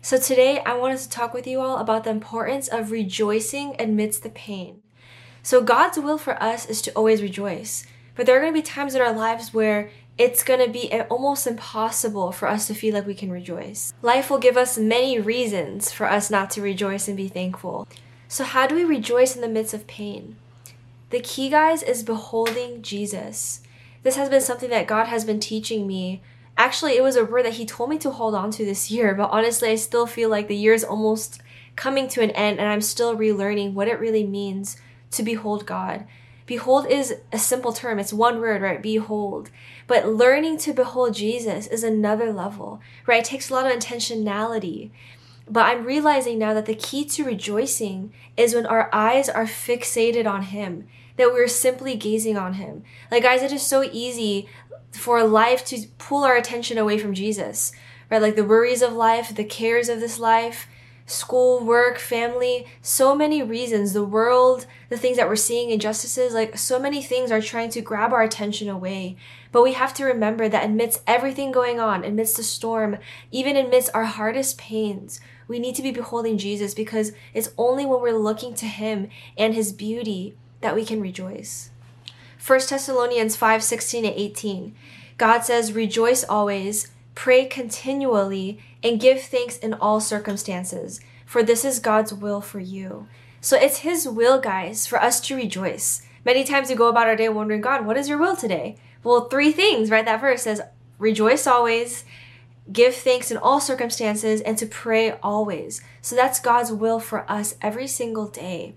So, today I wanted to talk with you all about the importance of rejoicing amidst the pain. So, God's will for us is to always rejoice, but there are going to be times in our lives where it's going to be eh, almost impossible for us to feel like we can rejoice. Life will give us many reasons for us not to rejoice and be thankful. So, how do we rejoice in the midst of pain? The key, guys, is beholding Jesus. This has been something that God has been teaching me Actually, it was a word that he told me to hold on to this year, but honestly, I still feel like the year is almost coming to an end and I'm still relearning what it really means to behold God. Behold is a simple term, it's one word, right? Behold. But learning to behold Jesus is another level, right? It takes a lot of intentionality. But I'm realizing now that the key to rejoicing is when our eyes are fixated on Him, that we're simply gazing on Him. Like, guys, it is so easy for life to pull our attention away from Jesus, right? Like the worries of life, the cares of this life, school, work, family, so many reasons, the world, the things that we're seeing, injustices, like so many things are trying to grab our attention away. But we have to remember that amidst everything going on, amidst the storm, even amidst our hardest pains, we need to be beholding Jesus because it's only when we're looking to Him and His beauty that we can rejoice. 1 Thessalonians 5 16 to 18. God says, Rejoice always, pray continually, and give thanks in all circumstances, for this is God's will for you. So it's His will, guys, for us to rejoice. Many times we go about our day wondering, God, what is your will today? Well, three things, right? That verse says, Rejoice always, give thanks in all circumstances, and to pray always. So that's God's will for us every single day.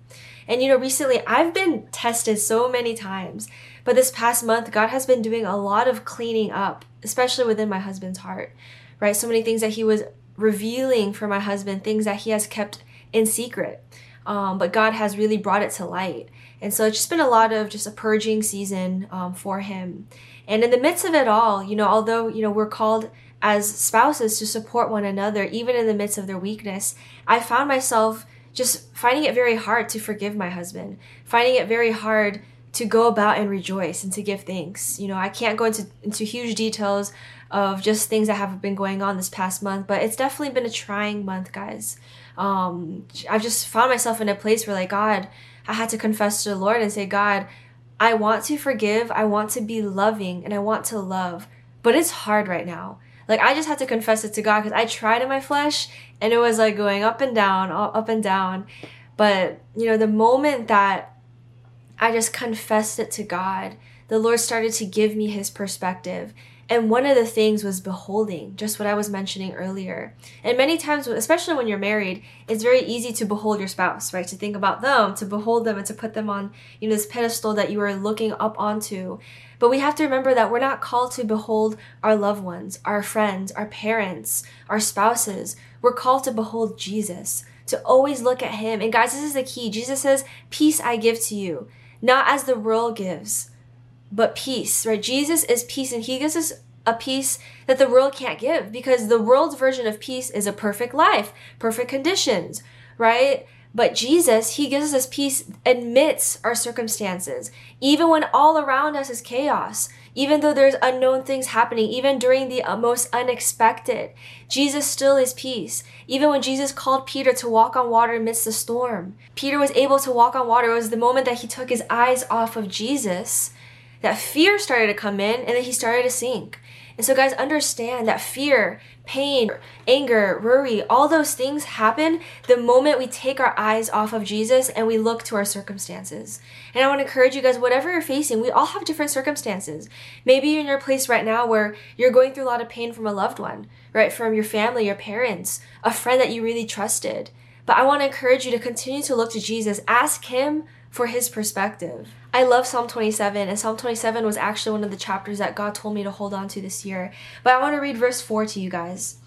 And you know, recently I've been tested so many times, but this past month, God has been doing a lot of cleaning up, especially within my husband's heart, right? So many things that He was revealing for my husband, things that He has kept in secret. Um, but God has really brought it to light. And so it's just been a lot of just a purging season um, for him. And in the midst of it all, you know, although, you know, we're called as spouses to support one another, even in the midst of their weakness, I found myself just finding it very hard to forgive my husband, finding it very hard to go about and rejoice and to give thanks. You know, I can't go into into huge details of just things that have been going on this past month, but it's definitely been a trying month, guys. Um, I've just found myself in a place where, like, God, I had to confess to the Lord and say, God, I want to forgive, I want to be loving, and I want to love, but it's hard right now. Like I just had to confess it to God because I tried in my flesh and it was like going up and down, up and down. But you know, the moment that I just confessed it to God, the Lord started to give me his perspective. And one of the things was beholding, just what I was mentioning earlier. And many times, especially when you're married, it's very easy to behold your spouse, right? To think about them, to behold them, and to put them on, you know, this pedestal that you are looking up onto. But we have to remember that we're not called to behold our loved ones, our friends, our parents, our spouses. We're called to behold Jesus, to always look at Him. And guys, this is the key. Jesus says, Peace I give to you, not as the world gives, but peace, right? Jesus is peace, and He gives us a peace that the world can't give because the world's version of peace is a perfect life, perfect conditions, right? But Jesus, He gives us peace amidst our circumstances, even when all around us is chaos, even though there's unknown things happening, even during the uh, most unexpected. Jesus still is peace. Even when Jesus called Peter to walk on water amidst the storm, Peter was able to walk on water. It was the moment that he took his eyes off of Jesus that fear started to come in and then he started to sink. And so, guys, understand that fear, pain, anger, worry, all those things happen the moment we take our eyes off of Jesus and we look to our circumstances. And I want to encourage you guys, whatever you're facing, we all have different circumstances. Maybe you're in your place right now where you're going through a lot of pain from a loved one, right? From your family, your parents, a friend that you really trusted. But I want to encourage you to continue to look to Jesus. Ask Him for his perspective. I love Psalm 27, and Psalm 27 was actually one of the chapters that God told me to hold on to this year. But I want to read verse 4 to you guys.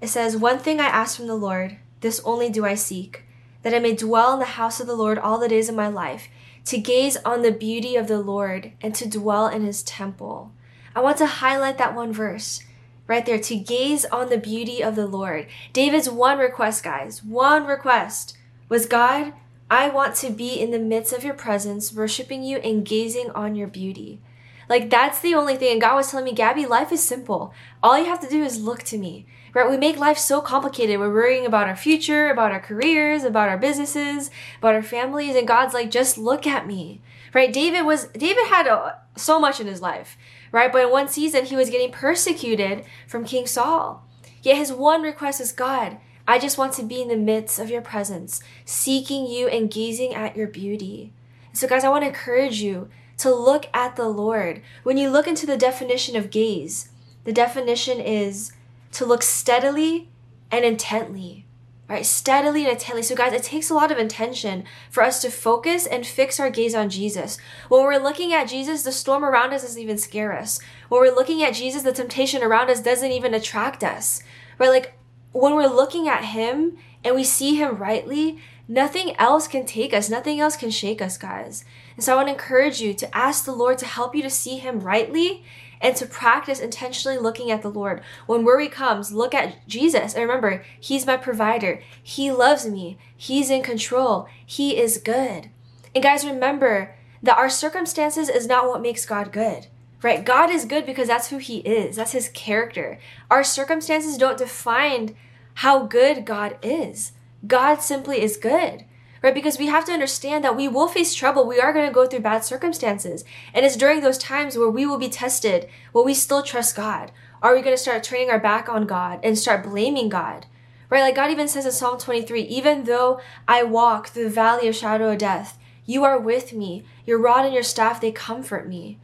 It says, One thing I ask from the Lord, this only do I seek, that I may dwell in the house of the Lord all the days of my life, to gaze on the beauty of the Lord and to dwell in his temple. I want to highlight that one verse right there to gaze on the beauty of the Lord. David's one request, guys, one request was God, I want to be in the midst of your presence, worshiping you and gazing on your beauty. Like that's the only thing. And God was telling me, Gabby, life is simple. All you have to do is look to me. Right? We make life so complicated. We're worrying about our future, about our careers, about our businesses, about our families, and God's like, just look at me. Right? David was David had a, so much in his life right? But in one season, he was getting persecuted from King Saul. Yet his one request is God, I just want to be in the midst of your presence, seeking you and gazing at your beauty. So, guys, I want to encourage you to look at the Lord. When you look into the definition of gaze, the definition is to look steadily and intently right? Steadily and intently. So, guys, it takes a lot of intention for us to focus and fix our gaze on Jesus. When we're looking at Jesus, the storm around us doesn't even scare us. When we're looking at Jesus, the temptation around us doesn't even attract us, right? Like when we're looking at Him and we see Him rightly, nothing else can take us, nothing else can shake us, guys. And so, I want to encourage you to ask the Lord to help you to see Him rightly and to practice intentionally looking at the Lord. When worry comes, look at Jesus and remember, He's my provider. He loves me. He's in control. He is good. And guys, remember that our circumstances is not what makes God good. Right? God is good because that's who He is. That's His character. Our circumstances don't define how good God is. God simply is good right? Because we have to understand that we will face trouble. We are going to go through bad circumstances. And it's during those times where we will be tested. Will we still trust God? Are we going to start turning our back on God and start blaming God? Right? Like God even says in Psalm 23, even though I walk through the valley of shadow of death, you are with me. Your rod and your staff, they comfort me.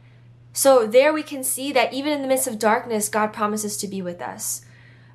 So there we can see that even in the midst of darkness, God promises to be with us.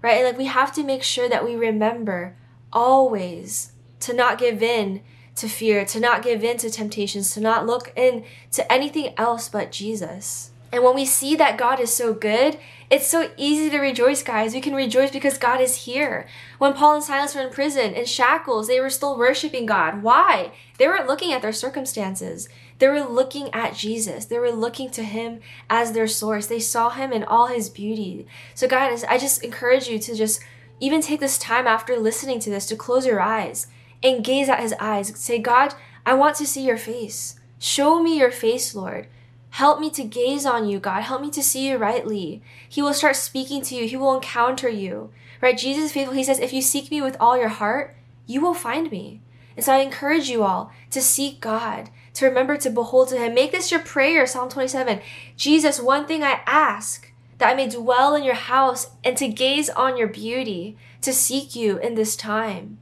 Right? And like we have to make sure that we remember always to not give in to fear, to not give in to temptations, to not look into anything else but Jesus. And when we see that God is so good, it's so easy to rejoice, guys. We can rejoice because God is here. When Paul and Silas were in prison, in shackles, they were still worshiping God. Why? They weren't looking at their circumstances. They were looking at Jesus. They were looking to Him as their source. They saw Him in all His beauty. So, guys, I just encourage you to just even take this time after listening to this to close your eyes and gaze at his eyes. Say, God, I want to see your face. Show me your face, Lord. Help me to gaze on you, God. Help me to see you rightly. He will start speaking to you. He will encounter you. Right? Jesus is faithful. He says, if you seek me with all your heart, you will find me. And so I encourage you all to seek God, to remember to behold to Him. Make this your prayer, Psalm 27. Jesus, one thing I ask, that I may dwell in your house and to gaze on your beauty, to seek you in this time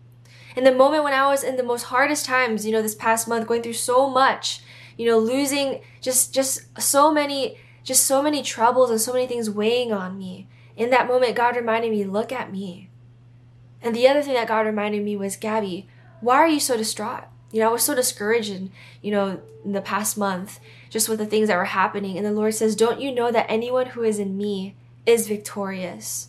in the moment when I was in the most hardest times, you know, this past month, going through so much, you know, losing just just so many just so many troubles and so many things weighing on me. In that moment, God reminded me, look at me. And the other thing that God reminded me was, Gabby, why are you so distraught? You know, I was so discouraged in, you know, in the past month, just with the things that were happening. And the Lord says, Don't you know that anyone who is in me is victorious?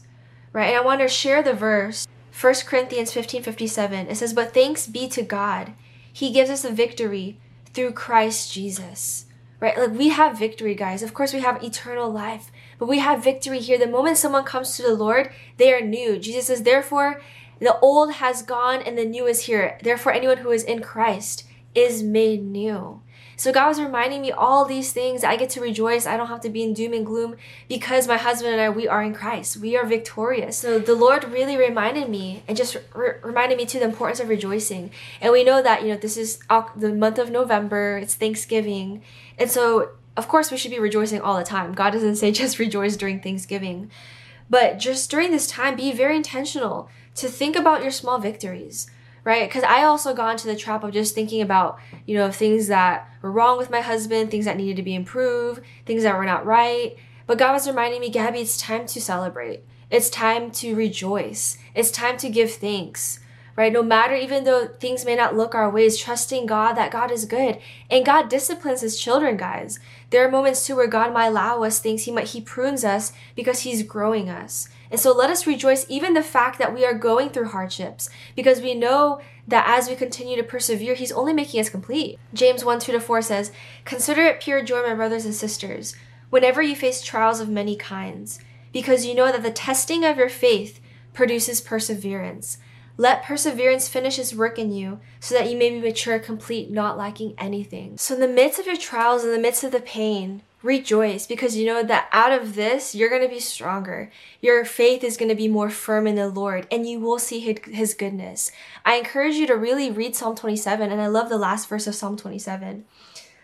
Right? And I want to share the verse 1 Corinthians 15 57, it says, But thanks be to God, He gives us a victory through Christ Jesus. Right? Like we have victory, guys. Of course, we have eternal life, but we have victory here. The moment someone comes to the Lord, they are new. Jesus says, Therefore, the old has gone and the new is here. Therefore, anyone who is in Christ is made new. So God was reminding me all these things. I get to rejoice. I don't have to be in doom and gloom because my husband and I, we are in Christ. We are victorious. So the Lord really reminded me and just re- reminded me to the importance of rejoicing. And we know that, you know, this is the month of November. It's Thanksgiving. And so, of course, we should be rejoicing all the time. God doesn't say just rejoice during Thanksgiving. But just during this time, be very intentional to think about your small victories right? Because I also got into the trap of just thinking about, you know, things that were wrong with my husband, things that needed to be improved, things that were not right. But God was reminding me, Gabby, it's time to celebrate. It's time to rejoice. It's time to give thanks, right? No matter, even though things may not look our ways, trusting God that God is good. And God disciplines his children, guys. There are moments too where God might allow us things. He might, he prunes us because he's growing us. And so let us rejoice even the fact that we are going through hardships because we know that as we continue to persevere, He's only making us complete. James 1 2 to 4 says, Consider it pure joy, my brothers and sisters, whenever you face trials of many kinds, because you know that the testing of your faith produces perseverance. Let perseverance finish its work in you, so that you may be mature, complete, not lacking anything. So, in the midst of your trials, in the midst of the pain, rejoice because you know that out of this, you're going to be stronger. Your faith is going to be more firm in the Lord and you will see his goodness. I encourage you to really read Psalm 27 and I love the last verse of Psalm 27.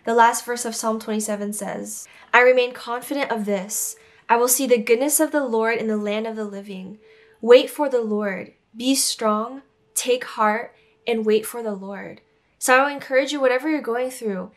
The last verse of Psalm 27 says, I remain confident of this. I will see the goodness of the Lord in the land of the living. Wait for the Lord. Be strong, take heart, and wait for the Lord. So I will encourage you, whatever you're going through,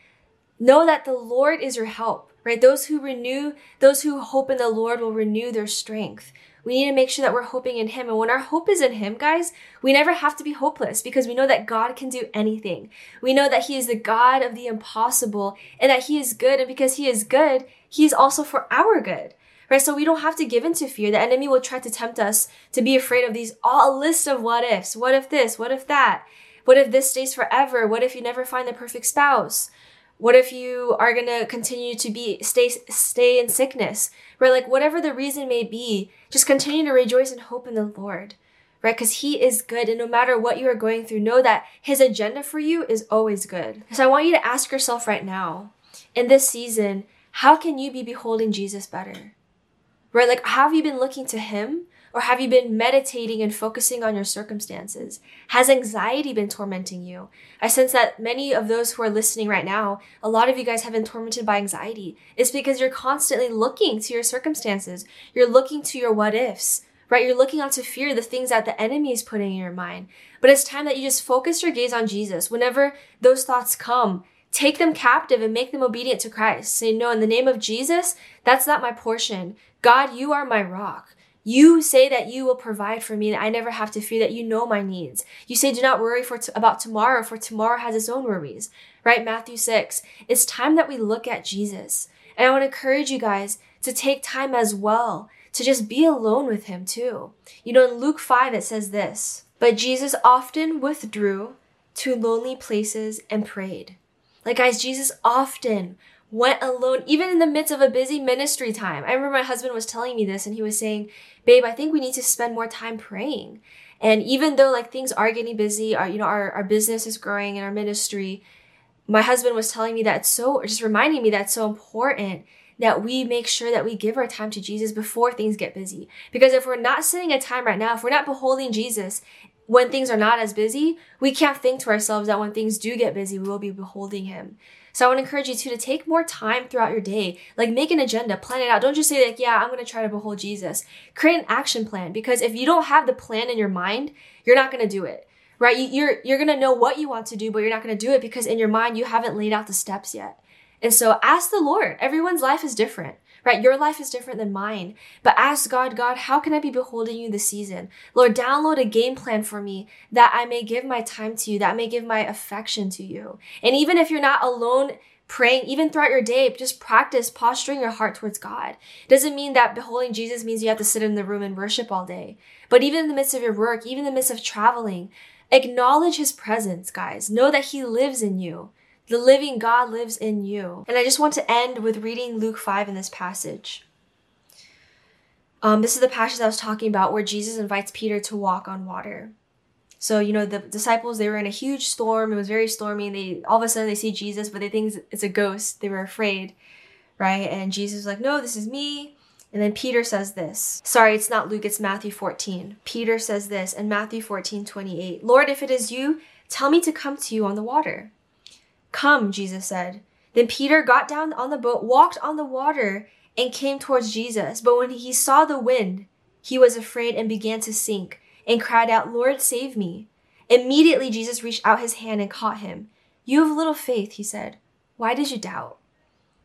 know that the Lord is your help right? Those who renew, those who hope in the Lord will renew their strength. We need to make sure that we're hoping in Him. And when our hope is in Him, guys, we never have to be hopeless because we know that God can do anything. We know that He is the God of the impossible and that He is good. And because He is good, He is also for our good. Right? So we don't have to give into fear. The enemy will try to tempt us to be afraid of these all list of what ifs. What if this? What if that? What if this stays forever? What if you never find the perfect spouse? What if you are going to continue to be stay stay in sickness? Right? Like whatever the reason may be, just continue to rejoice and hope in the Lord. Right? Cuz he is good and no matter what you are going through, know that his agenda for you is always good. So I want you to ask yourself right now, in this season, how can you be beholding Jesus better? Right? Like have you been looking to him or have you been meditating and focusing on your circumstances? Has anxiety been tormenting you? I sense that many of those who are listening right now, a lot of you guys have been tormented by anxiety. It's because you're constantly looking to your circumstances. You're looking to your what ifs, right? You're looking onto fear, the things that the enemy is putting in your mind. But it's time that you just focus your gaze on Jesus. Whenever those thoughts come, take them captive and make them obedient to Christ. Say, no, in the name of Jesus, that's not my portion. God, you are my rock. You say that you will provide for me, that I never have to fear that you know my needs. You say, do not worry for t- about tomorrow, for tomorrow has its own worries. Right? Matthew 6. It's time that we look at Jesus. And I want to encourage you guys to take time as well to just be alone with him too. You know, in Luke 5, it says this, but Jesus often withdrew to lonely places and prayed. Like guys, Jesus often went alone, even in the midst of a busy ministry time. I remember my husband was telling me this and he was saying, babe, I think we need to spend more time praying. And even though like things are getting busy, our, you know, our, our business is growing and our ministry, my husband was telling me that so, just reminding me that it's so important that we make sure that we give our time to Jesus before things get busy. Because if we're not setting a time right now, if we're not beholding Jesus when things are not as busy, we can't think to ourselves that when things do get busy, we will be beholding him. So I want to encourage you too to take more time throughout your day. Like make an agenda, plan it out. Don't just say like, yeah, I'm to try to behold Jesus. Create an action plan because if you don't have the plan in your mind, you're not to do it. Right? You're you're to know what you want to do, but you're not to do it because in your mind you haven't laid out the steps yet. And so ask the Lord. Everyone's life is different right? Your life is different than mine. But ask God, God, how can I be beholding you this season? Lord, download a game plan for me that I may give my time to you, that I may give my affection to you. And even if you're not alone praying, even throughout your day, just practice posturing your heart towards God. It doesn't mean that beholding Jesus means you have to sit in the room and worship all day. But even in the midst of your work, even in the midst of traveling, acknowledge his presence, guys. Know that he lives in you. The living God lives in you. And I just want to end with reading Luke 5 in this passage. Um, this is the passage I was talking about where Jesus invites Peter to walk on water. So, you know, the disciples, they were in a huge storm. It was very stormy. And they, all of a sudden, they see Jesus, but they think it's a ghost. They were afraid, right? And Jesus was like, no, this is me. And then Peter says this. Sorry, it's not Luke, it's Matthew 14. Peter says this in Matthew 14, 28. Lord, if it is you, tell me to come to you on the water. Come, Jesus said. Then Peter got down on the boat, walked on the water, and came towards Jesus. But when he saw the wind, he was afraid and began to sink, and cried out, Lord, save me. Immediately Jesus reached out his hand and caught him. You have little faith, he said. Why did you doubt?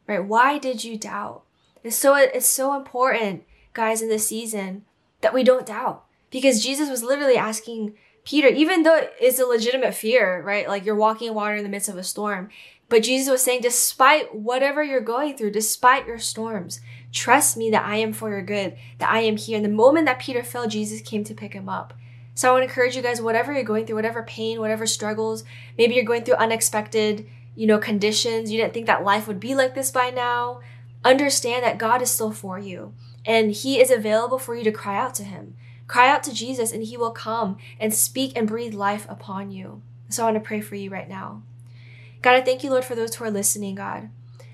Right? Why did you doubt? It's so it's so important, guys, in this season that we don't doubt. Because Jesus was literally asking Peter, even though it's a legitimate fear, right? Like you're walking in water in the midst of a storm, But Jesus was saying, despite whatever you're going through, despite your storms, trust me that I am for your good, that I am here. And the moment that Peter fell, Jesus came to pick him up. So I want to encourage you guys, whatever you're going through, whatever pain, whatever struggles, maybe you're going through unexpected, you know, conditions. You didn't think that life would be like this by now. Understand that God is still for you and He is available for you to cry out to Him. Cry out to Jesus and He will come and speak and breathe life upon you. So I want to pray for you right now. God, I thank you, Lord, for those who are listening, God.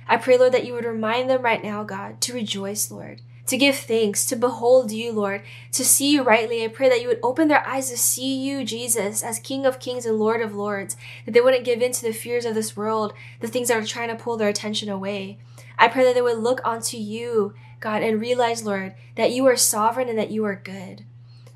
I pray, Lord, that you would remind them right now, God, to rejoice, Lord, to give thanks, to behold you, Lord, to see you rightly. I pray that you would open their eyes to see you, Jesus, as King of kings and Lord of lords, that they wouldn't give in to the fears of this world, the things that are trying to pull their attention away. I pray that they would look onto you, God, and realize, Lord, that you are sovereign and that you are good.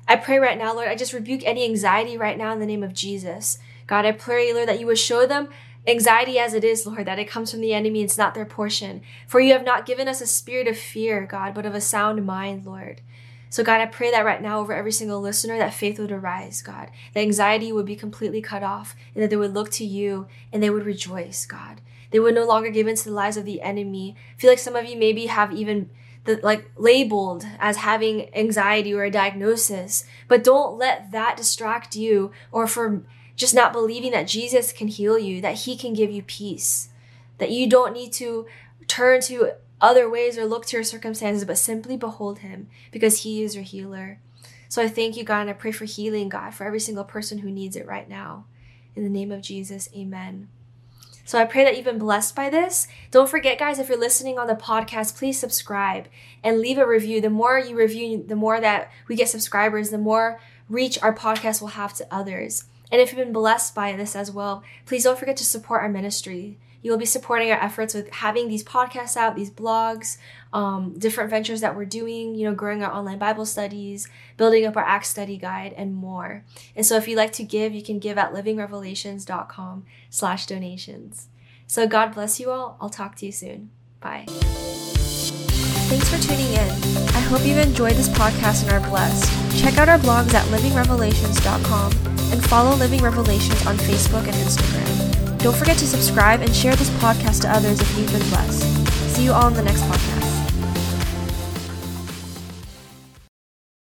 I pray right now, Lord, I just rebuke any anxiety right now in the name of Jesus. God, I pray, Lord, that you would show them anxiety as it is, Lord, that it comes from the enemy, it's not their portion. For you have not given us a spirit of fear, God, but of a sound mind, Lord. So, God, I pray that right now over every single listener that faith would arise, God, that anxiety would be completely cut off, and that they would look to you and they would rejoice, God. They would no longer give in to the lies of the enemy. I feel like some of you maybe have even like labeled as having anxiety or a diagnosis, but don't let that distract you or for just not believing that Jesus can heal you, that he can give you peace, that you don't need to turn to other ways or look to your circumstances, but simply behold him because he is your healer. So I thank you, God, and I pray for healing, God, for every single person who needs it right now. In the name of Jesus, amen. So I pray that you've been blessed by this. Don't forget, guys, if you're listening on the podcast, please subscribe and leave a review. The more you review, the more that we get subscribers, the more reach our podcast will have to others. And if you've been blessed by this as well, please don't forget to support our ministry. You will be supporting our efforts with having these podcasts out, these blogs, um, different ventures that we're doing, you know, growing our online Bible studies, building up our Acts study guide, and more. And so if you'd like to give, you can give at livingrevelations.com slash donations. So God bless you all. I'll talk to you soon. Bye. Thanks for tuning in. I hope you've enjoyed this podcast and are blessed. Check out our blogs at livingrevelations.com and follow Living Revelations on Facebook and Instagram. Don't forget to subscribe and share this podcast to others if you've been blessed. See you all in the next podcast.